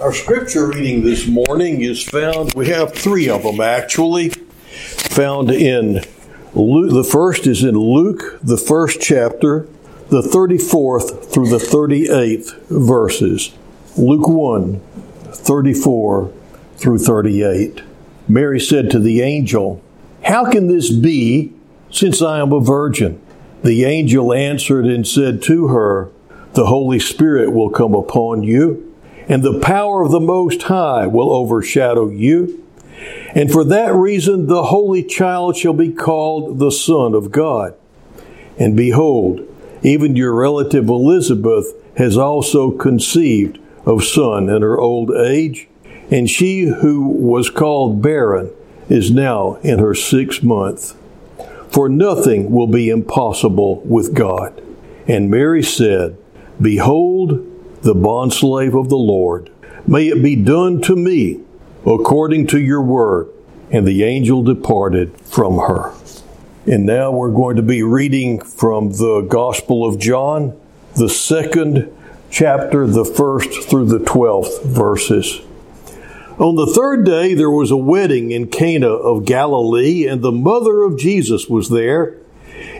Our scripture reading this morning is found, we have three of them actually, found in Luke. The first is in Luke, the first chapter, the 34th through the 38th verses. Luke 1, 34 through 38. Mary said to the angel, How can this be since I am a virgin? The angel answered and said to her, The Holy Spirit will come upon you and the power of the Most High will overshadow you. And for that reason, the Holy Child shall be called the Son of God. And behold, even your relative Elizabeth has also conceived of son in her old age, and she who was called barren is now in her sixth month. For nothing will be impossible with God. And Mary said, Behold, the bondslave of the Lord. May it be done to me according to your word. And the angel departed from her. And now we're going to be reading from the Gospel of John, the second chapter, the first through the twelfth verses. On the third day, there was a wedding in Cana of Galilee, and the mother of Jesus was there.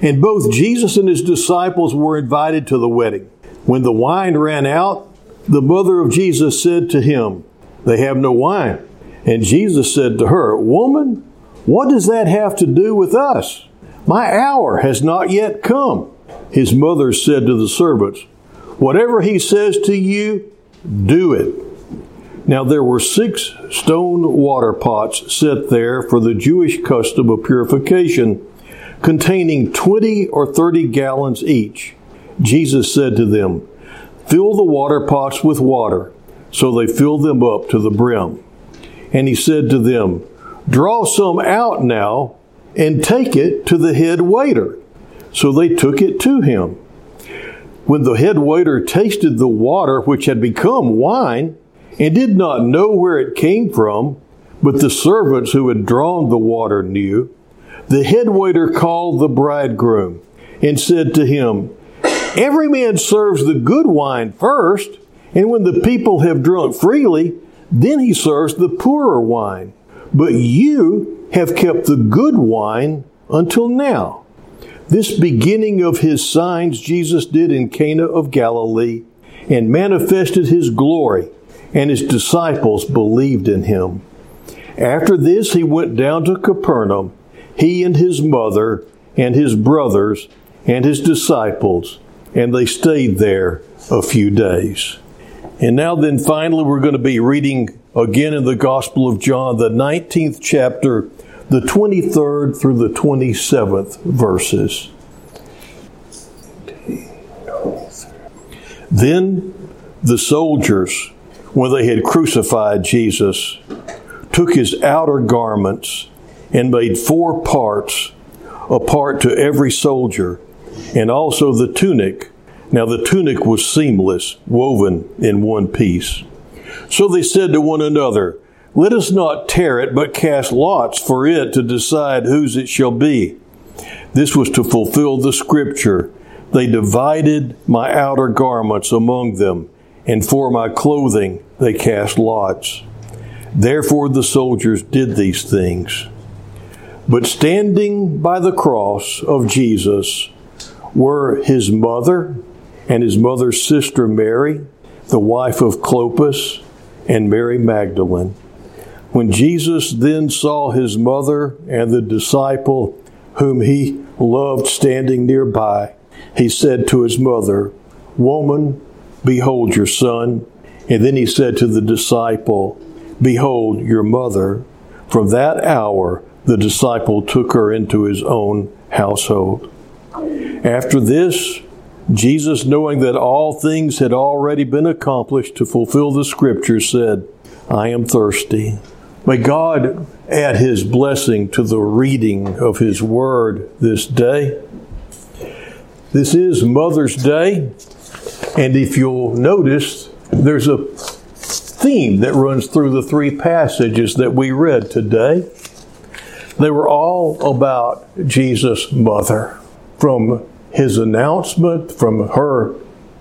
And both Jesus and his disciples were invited to the wedding. When the wine ran out, the mother of Jesus said to him, They have no wine. And Jesus said to her, Woman, what does that have to do with us? My hour has not yet come. His mother said to the servants, Whatever he says to you, do it. Now there were six stone water pots set there for the Jewish custom of purification, containing twenty or thirty gallons each. Jesus said to them, Fill the water pots with water. So they filled them up to the brim. And he said to them, Draw some out now and take it to the head waiter. So they took it to him. When the head waiter tasted the water which had become wine and did not know where it came from, but the servants who had drawn the water knew, the head waiter called the bridegroom and said to him, Every man serves the good wine first, and when the people have drunk freely, then he serves the poorer wine. But you have kept the good wine until now. This beginning of his signs Jesus did in Cana of Galilee and manifested his glory, and his disciples believed in him. After this, he went down to Capernaum, he and his mother, and his brothers, and his disciples and they stayed there a few days. And now, then, finally, we're going to be reading again in the Gospel of John, the 19th chapter, the 23rd through the 27th verses. Then the soldiers, when they had crucified Jesus, took his outer garments and made four parts, a part to every soldier and also the tunic. Now the tunic was seamless, woven in one piece. So they said to one another, Let us not tear it, but cast lots for it to decide whose it shall be. This was to fulfill the scripture. They divided my outer garments among them, and for my clothing they cast lots. Therefore the soldiers did these things. But standing by the cross of Jesus, were his mother and his mother's sister Mary, the wife of Clopas, and Mary Magdalene. When Jesus then saw his mother and the disciple whom he loved standing nearby, he said to his mother, Woman, behold your son. And then he said to the disciple, Behold your mother. From that hour, the disciple took her into his own household. After this, Jesus, knowing that all things had already been accomplished to fulfill the scripture, said, I am thirsty. May God add his blessing to the reading of his word this day. This is Mother's Day, and if you'll notice, there's a theme that runs through the three passages that we read today. They were all about Jesus' mother from his announcement, from her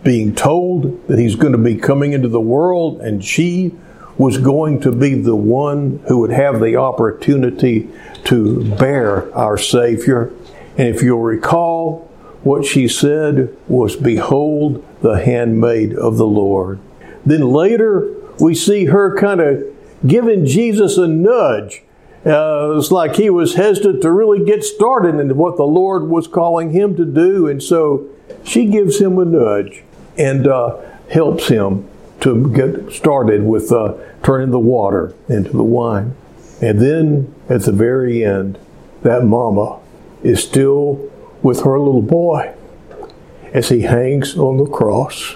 being told that he's going to be coming into the world, and she was going to be the one who would have the opportunity to bear our Savior. And if you'll recall, what she said was, Behold the handmaid of the Lord. Then later, we see her kind of giving Jesus a nudge. Uh, it's like he was hesitant to really get started in what the Lord was calling him to do. And so she gives him a nudge and uh, helps him to get started with uh, turning the water into the wine. And then at the very end, that mama is still with her little boy as he hangs on the cross.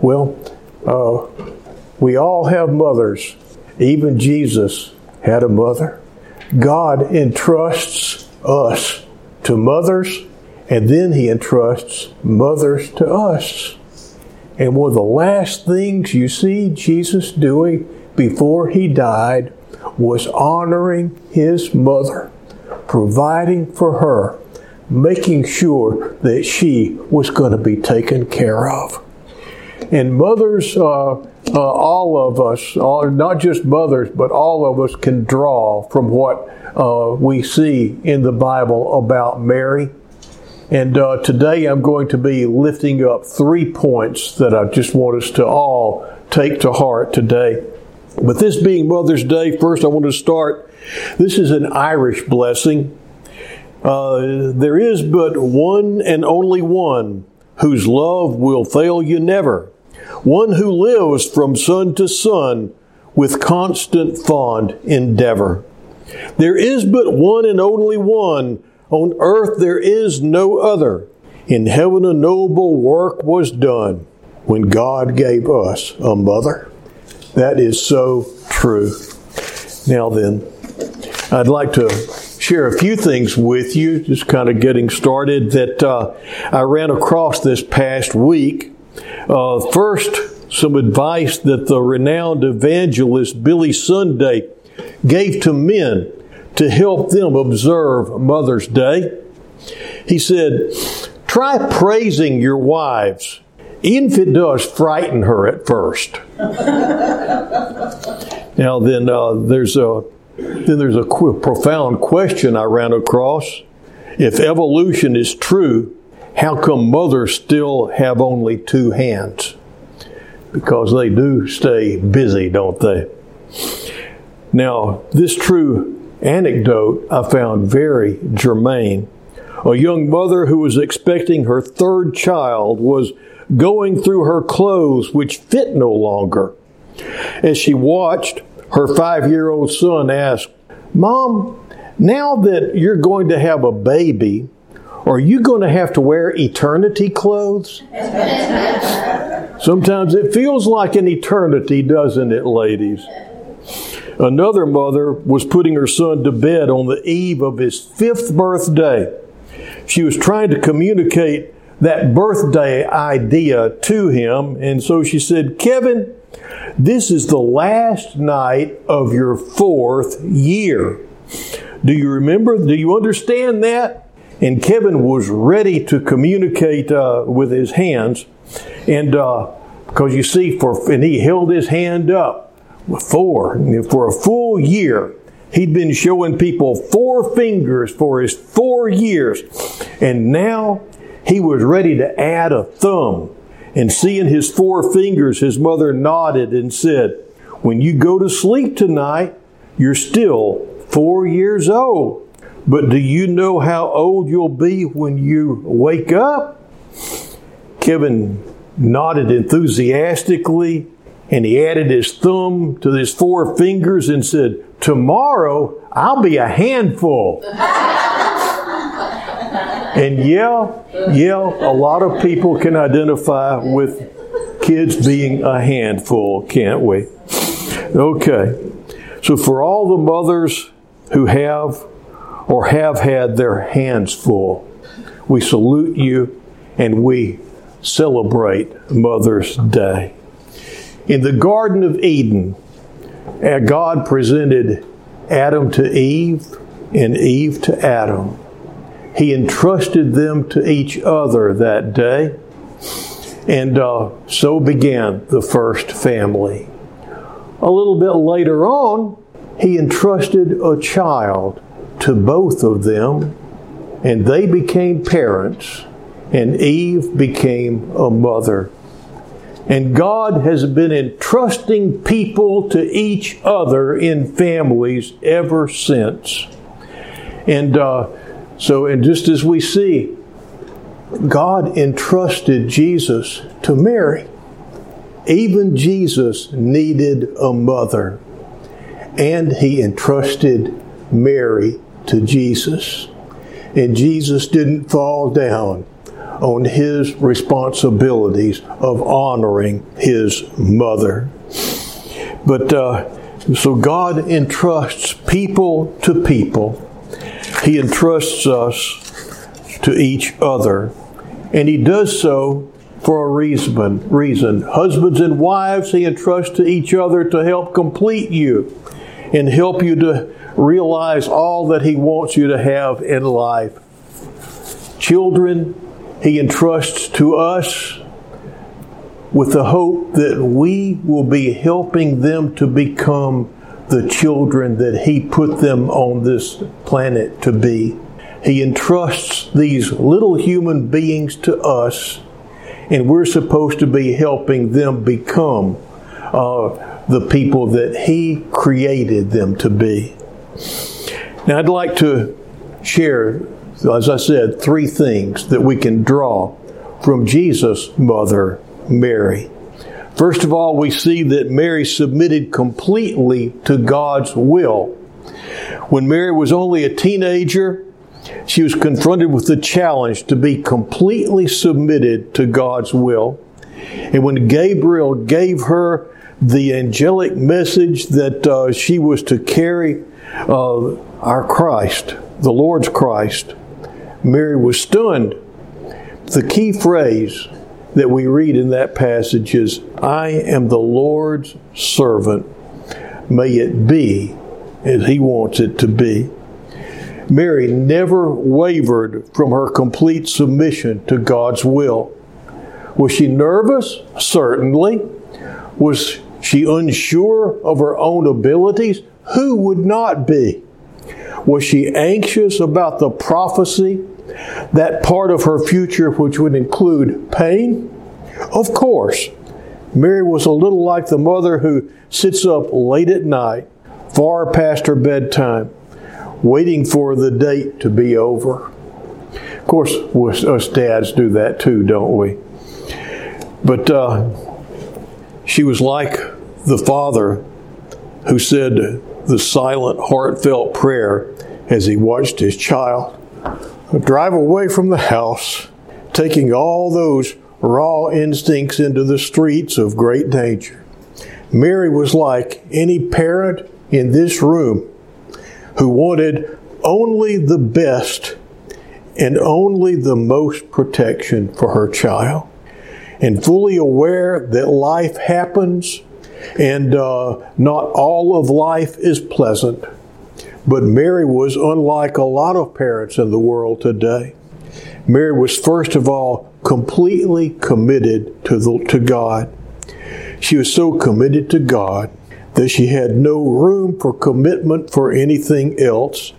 Well, uh, we all have mothers. Even Jesus had a mother. God entrusts us to mothers, and then He entrusts mothers to us. And one of the last things you see Jesus doing before He died was honoring His mother, providing for her, making sure that she was going to be taken care of. And mothers, uh, uh, all of us, all, not just mothers, but all of us can draw from what uh, we see in the Bible about Mary. And uh, today I'm going to be lifting up three points that I just want us to all take to heart today. But this being Mother's Day, first I want to start. This is an Irish blessing. Uh, there is but one and only one whose love will fail you never, one who lives from sun to sun with constant fond endeavor. There is but one and only one. On earth there is no other. In heaven a noble work was done when God gave us a mother. That is so true. Now then, I'd like to share a few things with you, just kind of getting started, that uh, I ran across this past week. Uh, first, some advice that the renowned evangelist Billy Sunday gave to men to help them observe Mother's Day. He said, Try praising your wives, even if it does frighten her at first. now, then, uh, there's a then there's a qu- profound question I ran across. If evolution is true, how come mothers still have only two hands? Because they do stay busy, don't they? Now, this true anecdote I found very germane. A young mother who was expecting her third child was going through her clothes, which fit no longer. As she watched, her five year old son asked, Mom, now that you're going to have a baby, are you going to have to wear eternity clothes? Sometimes it feels like an eternity, doesn't it, ladies? Another mother was putting her son to bed on the eve of his fifth birthday. She was trying to communicate that birthday idea to him, and so she said, Kevin, this is the last night of your fourth year. Do you remember? Do you understand that? And Kevin was ready to communicate uh, with his hands, and uh, because you see, for and he held his hand up four for a full year. He'd been showing people four fingers for his four years, and now he was ready to add a thumb and seeing his four fingers, his mother nodded and said, When you go to sleep tonight, you're still four years old. But do you know how old you'll be when you wake up? Kevin nodded enthusiastically and he added his thumb to his four fingers and said, Tomorrow I'll be a handful. And yeah, yeah, a lot of people can identify with kids being a handful, can't we? Okay. So for all the mothers who have or have had their hands full, we salute you and we celebrate Mother's Day. In the Garden of Eden, uh, God presented Adam to Eve and Eve to Adam he entrusted them to each other that day. And uh, so began the first family. a little bit later on, he entrusted a child to both of them, and they became parents, and Eve became a mother. And God has been entrusting people to each other in families ever since. And uh, so, and just as we see, God entrusted Jesus to Mary. Even Jesus needed a mother, and he entrusted Mary to Jesus. And Jesus didn't fall down on his responsibilities of honoring his mother. But uh, so God entrusts people to people, He entrusts us to each other. And He does so for a reason. reason. Husbands and wives, He entrusts to each other to help complete you and help you to realize all that He wants you to have in life. Children, He entrusts to us with the hope that we will be helping them to become the children that He put them on this planet to be. He entrusts these little human beings to us, and we're supposed to be helping them become uh, the people that He created them to be. Now, I'd like to share, as I said, three things that we can draw from Jesus' mother, Mary. First of all, we see that Mary submitted completely to God's will. When Mary was only a teenager, she was confronted with the challenge to be completely submitted to God's will. And when Gabriel gave her the angelic message that uh, she was to carry uh, our Christ, the Lord's Christ, Mary was stunned. The key phrase that we read in that passage is, I am the Lord's servant. May it be as He wants it to be. Mary never wavered from her complete submission to God's will. Was she nervous? Certainly. Was she unsure of her own abilities? Who would not be? Was she anxious about the prophecy, that part of her future which would include pain? Of course. Mary was a little like the mother who sits up late at night, far past her bedtime, waiting for the date to be over. Of course, us dads do that too, don't we? But uh, she was like the father who said the silent, heartfelt prayer as he watched his child drive away from the house, taking all those raw instincts into the streets of great danger. Mary was like any parent in this room who wanted only the best and only the most protection for her child. And fully aware that life happens and uh, not all of life is pleasant. But Mary was unlike a lot of parents in the world today. Mary was first of all completely committed to, the, to God. She was so committed to God that she had no room for commitment for anything else,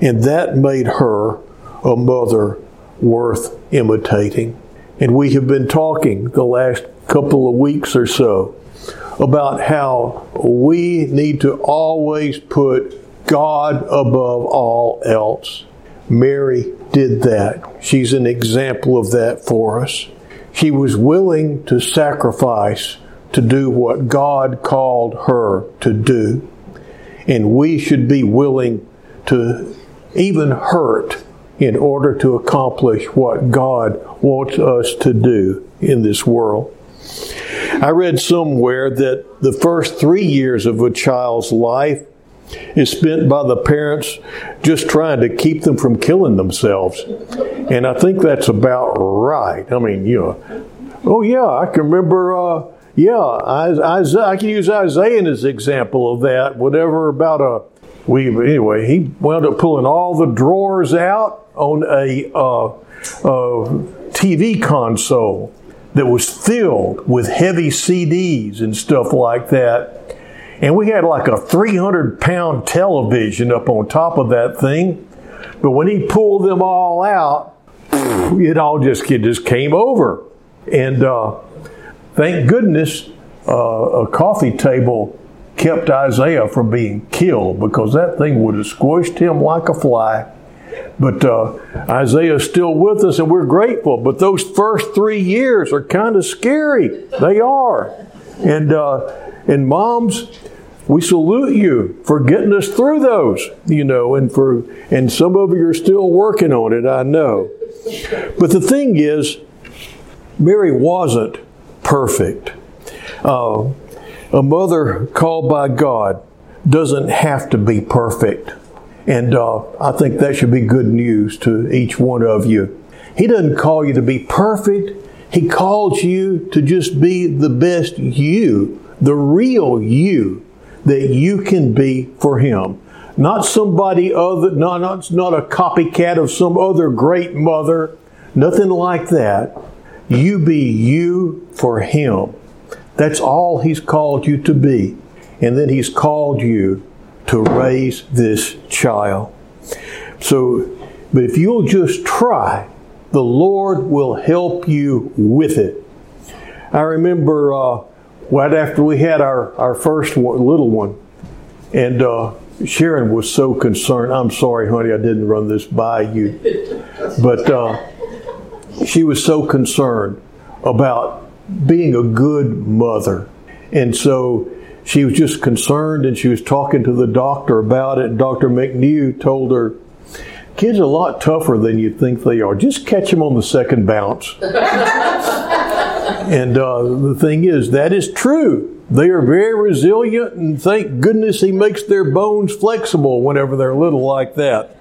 and that made her a mother worth imitating. And we have been talking the last couple of weeks or so about how we need to always put God above all else. Mary did that. She's an example of that for us. She was willing to sacrifice to do what God called her to do. And we should be willing to even hurt in order to accomplish what God wants us to do in this world. I read somewhere that the first three years of a child's life is spent by the parents just trying to keep them from killing themselves. And I think that's about right. I mean, you know, oh yeah, I can remember, uh, yeah, I, I, can use Isaiah as example of that. Whatever about a, we, anyway, he wound up pulling all the drawers out on a, uh, TV console that was filled with heavy CDs and stuff like that And we had like a 300 pound television up on top of that thing. But when he pulled them all out, it all just, it just came over. And uh, thank goodness uh, a coffee table kept Isaiah from being killed because that thing would have squished him like a fly. But uh, Isaiah's still with us and we're grateful. But those first three years are kind of scary. They are. And, uh, and moms, we salute you for getting us through those, you know, and for, and some of you are still working on it, I know. But the thing is, Mary wasn't perfect. Uh, a mother called by God doesn't have to be perfect. And uh, I think that should be good news to each one of you. He doesn't call you to be perfect. He calls you to just be the best you, the real you that you can be for Him. Not somebody other, not, not, not a copycat of some other great mother, nothing like that. You be you for Him. That's all He's called you to be. And then He's called you to raise this child. So, but if you'll just try, the Lord will help you with it. I remember uh, right after we had our, our first one, little one, and uh, Sharon was so concerned. I'm sorry, honey, I didn't run this by you. But uh, she was so concerned about being a good mother. And so she was just concerned and she was talking to the doctor about it. Dr. McNew told her, Kids are a lot tougher than you think they are. Just catch them on the second bounce. and uh, the thing is, that is true. They are very resilient, and thank goodness He makes their bones flexible whenever they're little like that.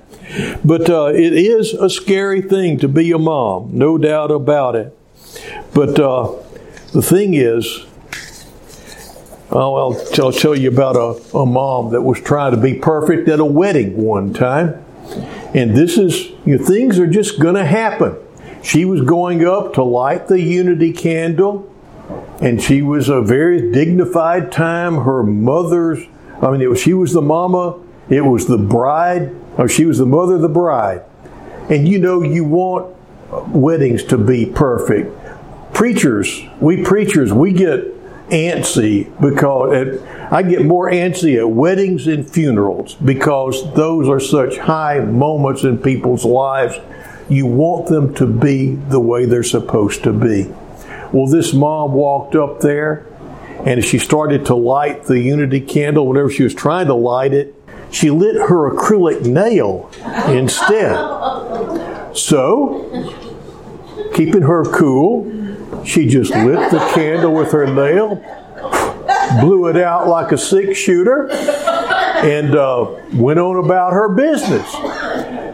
But uh, it is a scary thing to be a mom, no doubt about it. But uh, the thing is, oh, I'll, I'll tell you about a, a mom that was trying to be perfect at a wedding one time. And this is, you know, things are just going to happen. She was going up to light the unity candle, and she was a very dignified time. Her mother's, I mean, was, she was the mama, it was the bride, or she was the mother of the bride. And you know, you want weddings to be perfect preachers, we preachers, we get antsy because I get more antsy at weddings and funerals because those are such high moments in people's lives. You want them to be the way they're supposed to be. Well, this mom walked up there and she started to light the unity candle. Whenever she was trying to light it, she lit her acrylic nail instead. So, keeping her cool, she just lit the candle with her nail, blew it out like a six shooter, and uh, went on about her business.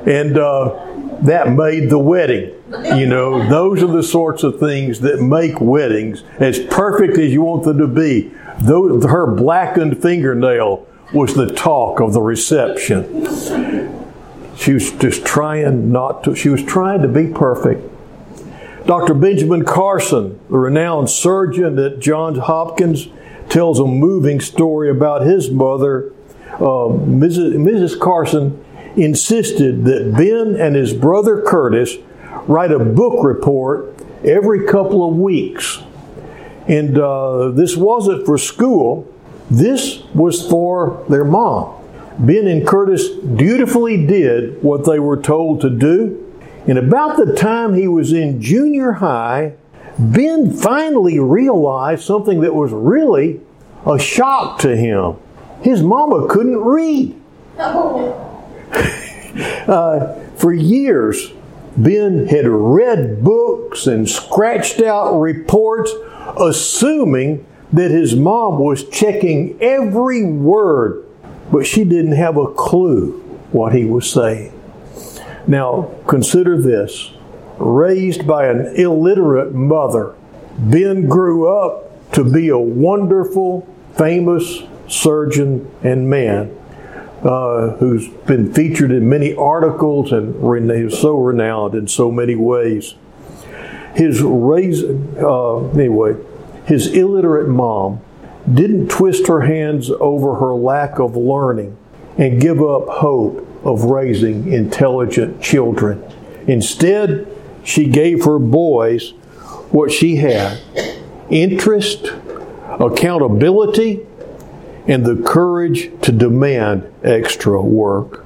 And uh, that made the wedding. You know, those are the sorts of things that make weddings as perfect as you want them to be. Though her blackened fingernail was the talk of the reception. She was just trying not to, she was trying to be perfect. Dr. Benjamin Carson, the renowned surgeon at Johns Hopkins, tells a moving story about his mother. Uh, Mrs., Mrs. Carson insisted that Ben and his brother Curtis write a book report every couple of weeks. And uh, this wasn't for school, this was for their mom. Ben and Curtis dutifully did what they were told to do. And about the time he was in junior high, Ben finally realized something that was really a shock to him. His mama couldn't read. uh, for years, Ben had read books and scratched out reports, assuming that his mom was checking every word, but she didn't have a clue what he was saying. Now, consider this raised by an illiterate mother, Ben grew up to be a wonderful, famous surgeon and man uh, who's been featured in many articles and is so renowned in so many ways. His raise, uh, anyway, his illiterate mom didn't twist her hands over her lack of learning and give up hope of raising intelligent children. Instead, she gave her boys what she had interest, accountability, and the courage to demand extra work.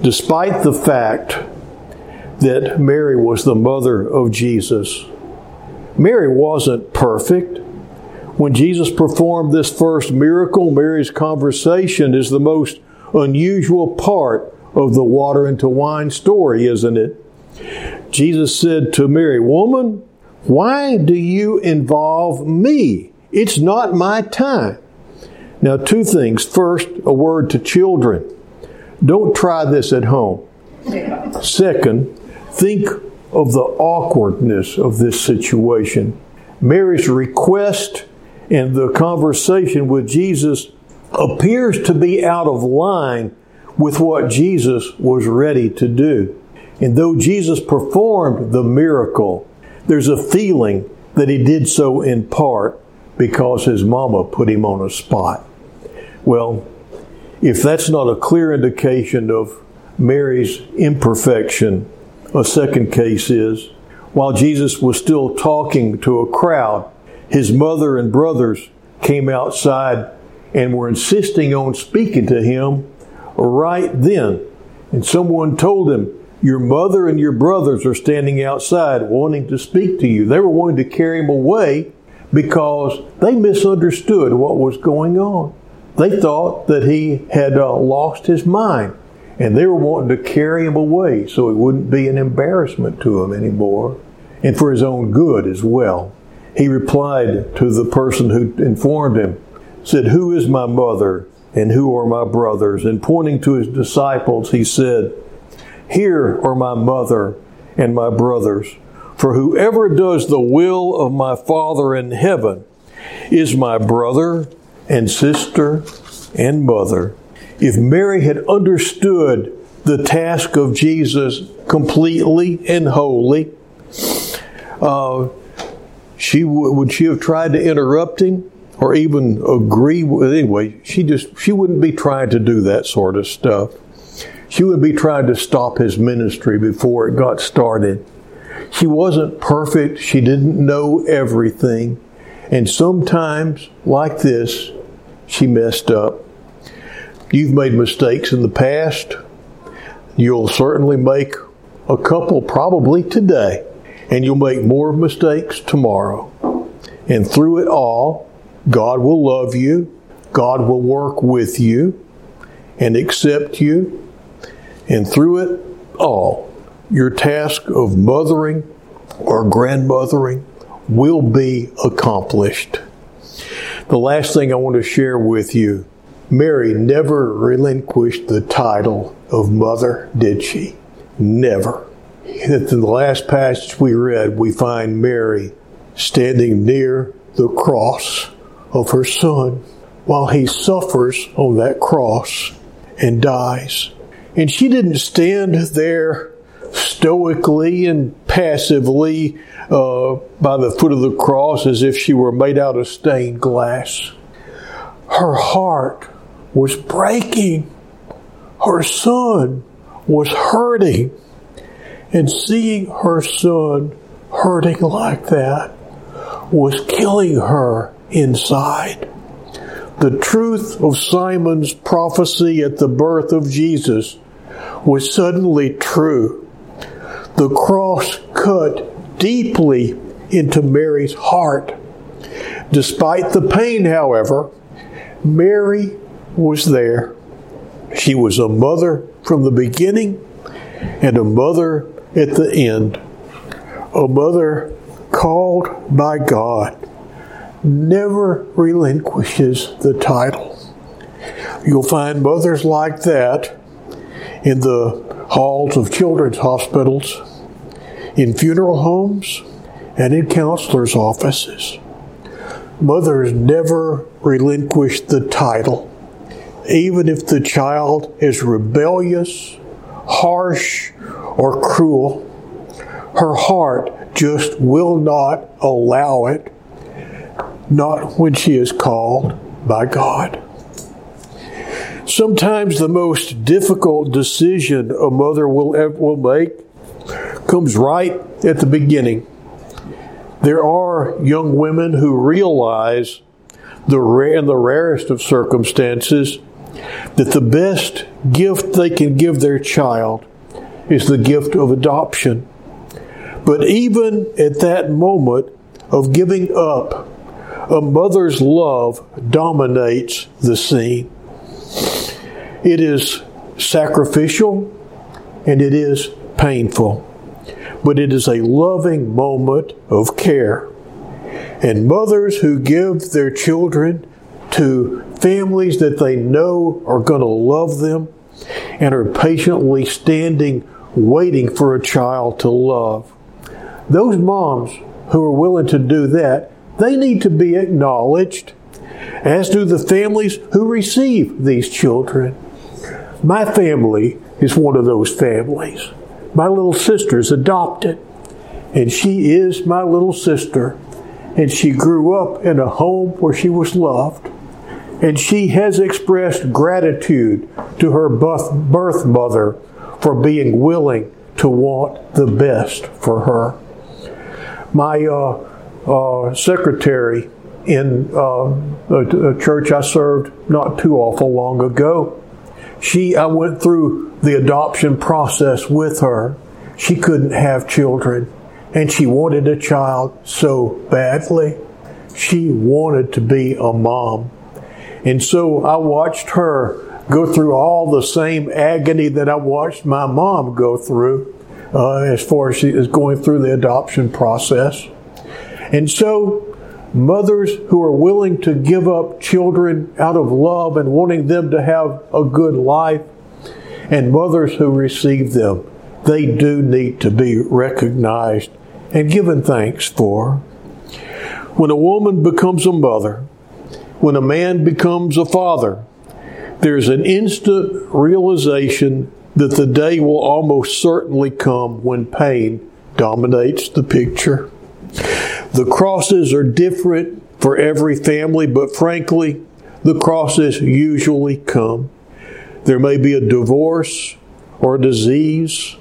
Despite the fact that Mary was the mother of Jesus, Mary wasn't perfect. When Jesus performed this first miracle, Mary's conversation is the most unusual part of the water into wine story, isn't it? Jesus said to Mary, Woman, why do you involve me? It's not my time. Now, two things. First, a word to children. Don't try this at home. Second, think of the awkwardness of this situation. Mary's request and the conversation with Jesus appears to be out of line with what Jesus was ready to do. And though Jesus performed the miracle, there's a feeling that he did so in part because his mama put him on a spot. Well, if that's not a clear indication of Mary's imperfection, a second case is while Jesus was still talking to a crowd, his mother and brothers came outside and were insisting on speaking to him right then. And someone told him, Your mother and your brothers are standing outside wanting to speak to you. They were wanting to carry him away because they misunderstood what was going on. They thought that he had uh, lost his mind and they were wanting to carry him away so it wouldn't be an embarrassment to him anymore and for his own good as well. He replied to the person who informed him, said, Who is my mother and who are my brothers? And pointing to his disciples, he said, Here are my mother and my brothers. For whoever does the will of my Father in heaven is my brother and sister and mother. If Mary had understood the task of Jesus completely and wholly, uh, she would she have tried to interrupt him or even agree with anyway she just she wouldn't be trying to do that sort of stuff. She would be trying to stop his ministry before it got started. She wasn't perfect. She didn't know everything. And sometimes like this she messed up. You've made mistakes in the past. You'll certainly make a couple probably today and you'll make more mistakes tomorrow. And through it all God will love you, God will work with you and accept you, and through it all, your task of mothering or grandmothering will be accomplished. The last thing I want to share with you Mary never relinquished the title of mother, did she? Never. In the last passage we read, we find Mary standing near the cross of her son while he suffers on that cross and dies. And she didn't stand there stoically and passively uh, by the foot of the cross as if she were made out of stained glass. Her heart was breaking. Her son was hurting. And seeing her son hurting like that was killing her inside. The truth of Simon's prophecy at the birth of Jesus was suddenly true. The cross cut deeply into Mary's heart. Despite the pain, however, Mary was there. She was a mother from the beginning and a mother at the end. A mother called by God never relinquishes the title. You'll find mothers like that in the halls of children's hospitals, in funeral homes, and in counselors' offices. Mothers never relinquish the title, even if the child is rebellious, harsh, or cruel. Her heart just will not allow it not when she is called by God. Sometimes the most difficult decision a mother will, ever will make comes right at the beginning. There are young women who realize the in the rarest of circumstances that the best gift they can give their child is the gift of adoption. But even at that moment of giving up, a mother's love dominates the scene. It is sacrificial and it is painful, but it is a loving moment of care. And mothers who give their children to families that they know are going to love them and are patiently standing waiting for a child to love. Those moms who are willing to do that, they need to be acknowledged, as do the families who receive these children. My family is one of those families. My little sister's adopted, and she is my little sister, and she grew up in a home where she was loved and she has expressed gratitude to her birth mother for being willing to want the best for her. My uh, uh, secretary in uh, a, church I served not too awful long ago, she I went through the adoption process with her. She couldn't have children, and she wanted a child so badly. She wanted to be a mom and so I watched her go through all the same agony that I watched my mom go through uh, as far as she is going through the adoption process. And so, mothers who are willing to give up children out of love and wanting them to have a good life, and mothers who receive them, they do need to be recognized and given thanks for. When a woman becomes a mother, when a man becomes a father, there's an instant realization that the day will almost certainly come when pain dominates the picture. The crosses are different for every family, but frankly, the crosses usually come. There may be a divorce or a disease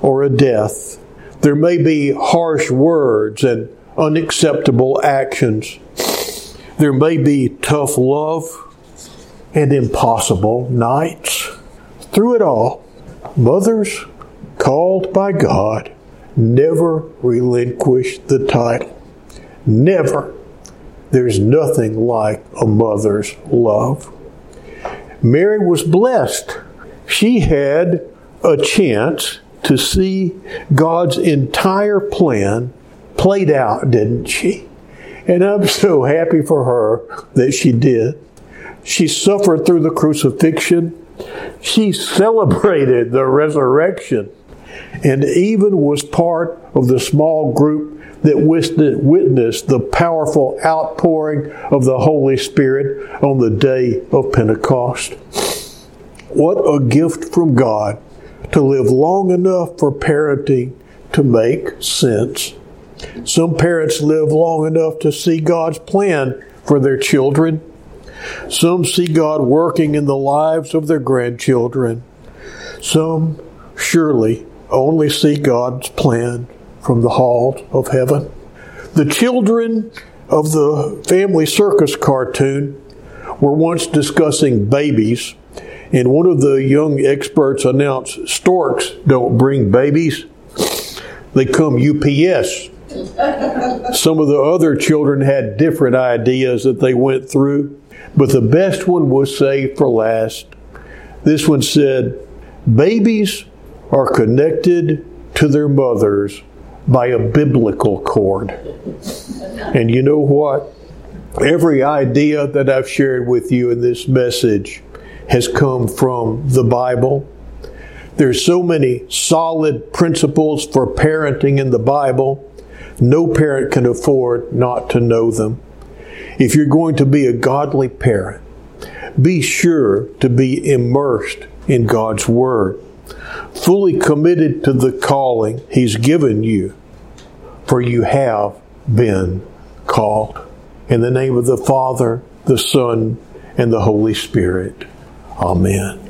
or a death. There may be harsh words and unacceptable actions. There may be tough love and impossible nights. Through it all, mothers called by God never relinquish the title. Never. There's nothing like a mother's love. Mary was blessed. She had a chance to see God's entire plan played out, didn't she? And I'm so happy for her that she did. She suffered through the crucifixion. She celebrated the resurrection and even was part of the small group that witnessed the powerful outpouring of the Holy Spirit on the day of Pentecost. What a gift from God to live long enough for parenting to make sense. Some parents live long enough to see God's plan for their children. Some see God working in the lives of their grandchildren. Some surely only see God's plan from the hall of heaven. The children of the family circus cartoon were once discussing babies, and one of the young experts announced storks don't bring babies, they come UPS. Some of the other children had different ideas that they went through, but the best one was saved for last. This one said, Babies are connected to their mothers by a biblical cord. And you know what? Every idea that I've shared with you in this message has come from the Bible. There's so many solid principles for parenting in the Bible. No parent can afford not to know them. If you're going to be a godly parent, be sure to be immersed in God's Word, fully committed to the calling He's given you, for you have been called. In the name of the Father, the Son, and the Holy Spirit. Amen.